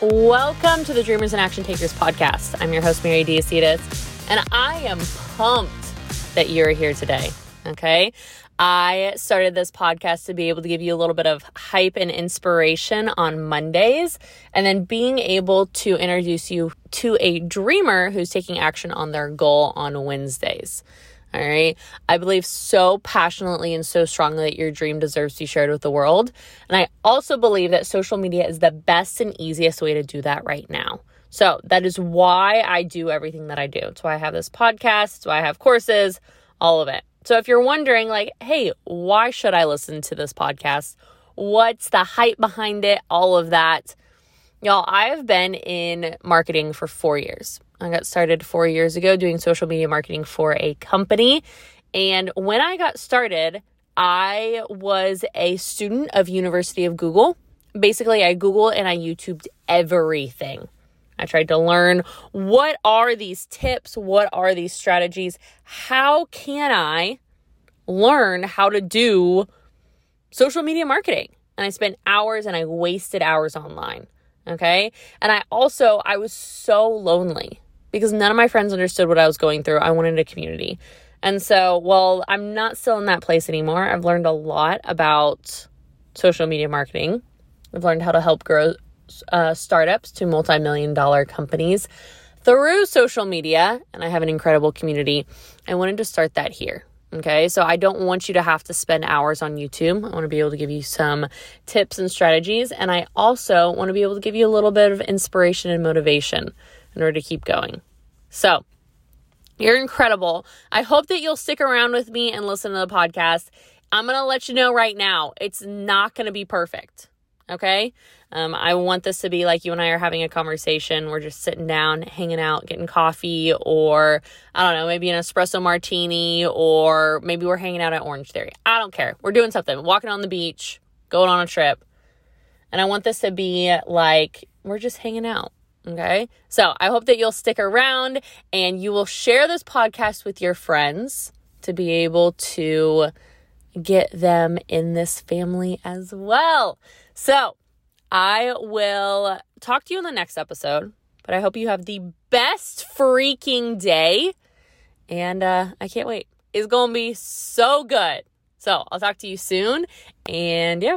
Welcome to the Dreamers and Action Takers podcast. I'm your host, Mary Diacetis, and I am pumped that you're here today. Okay. I started this podcast to be able to give you a little bit of hype and inspiration on Mondays, and then being able to introduce you to a dreamer who's taking action on their goal on Wednesdays. All right. I believe so passionately and so strongly that your dream deserves to be shared with the world. And I also believe that social media is the best and easiest way to do that right now. So that is why I do everything that I do. It's why I have this podcast, it's why I have courses, all of it. So if you're wondering, like, hey, why should I listen to this podcast? What's the hype behind it? All of that. Y'all, I have been in marketing for four years. I got started four years ago doing social media marketing for a company. And when I got started, I was a student of University of Google. Basically, I Googled and I YouTubed everything. I tried to learn what are these tips? What are these strategies? How can I learn how to do social media marketing? And I spent hours and I wasted hours online. Okay. And I also, I was so lonely because none of my friends understood what I was going through. I wanted a community. And so, well, I'm not still in that place anymore. I've learned a lot about social media marketing. I've learned how to help grow uh, startups to multi million dollar companies through social media. And I have an incredible community. I wanted to start that here. Okay, so I don't want you to have to spend hours on YouTube. I want to be able to give you some tips and strategies. And I also want to be able to give you a little bit of inspiration and motivation in order to keep going. So, you're incredible. I hope that you'll stick around with me and listen to the podcast. I'm going to let you know right now, it's not going to be perfect. Okay. Um, I want this to be like you and I are having a conversation. We're just sitting down, hanging out, getting coffee, or I don't know, maybe an espresso martini, or maybe we're hanging out at Orange Theory. I don't care. We're doing something, walking on the beach, going on a trip. And I want this to be like we're just hanging out. Okay. So I hope that you'll stick around and you will share this podcast with your friends to be able to get them in this family as well. So I will talk to you in the next episode, but I hope you have the best freaking day. And uh, I can't wait. It's going to be so good. So I'll talk to you soon. And yeah.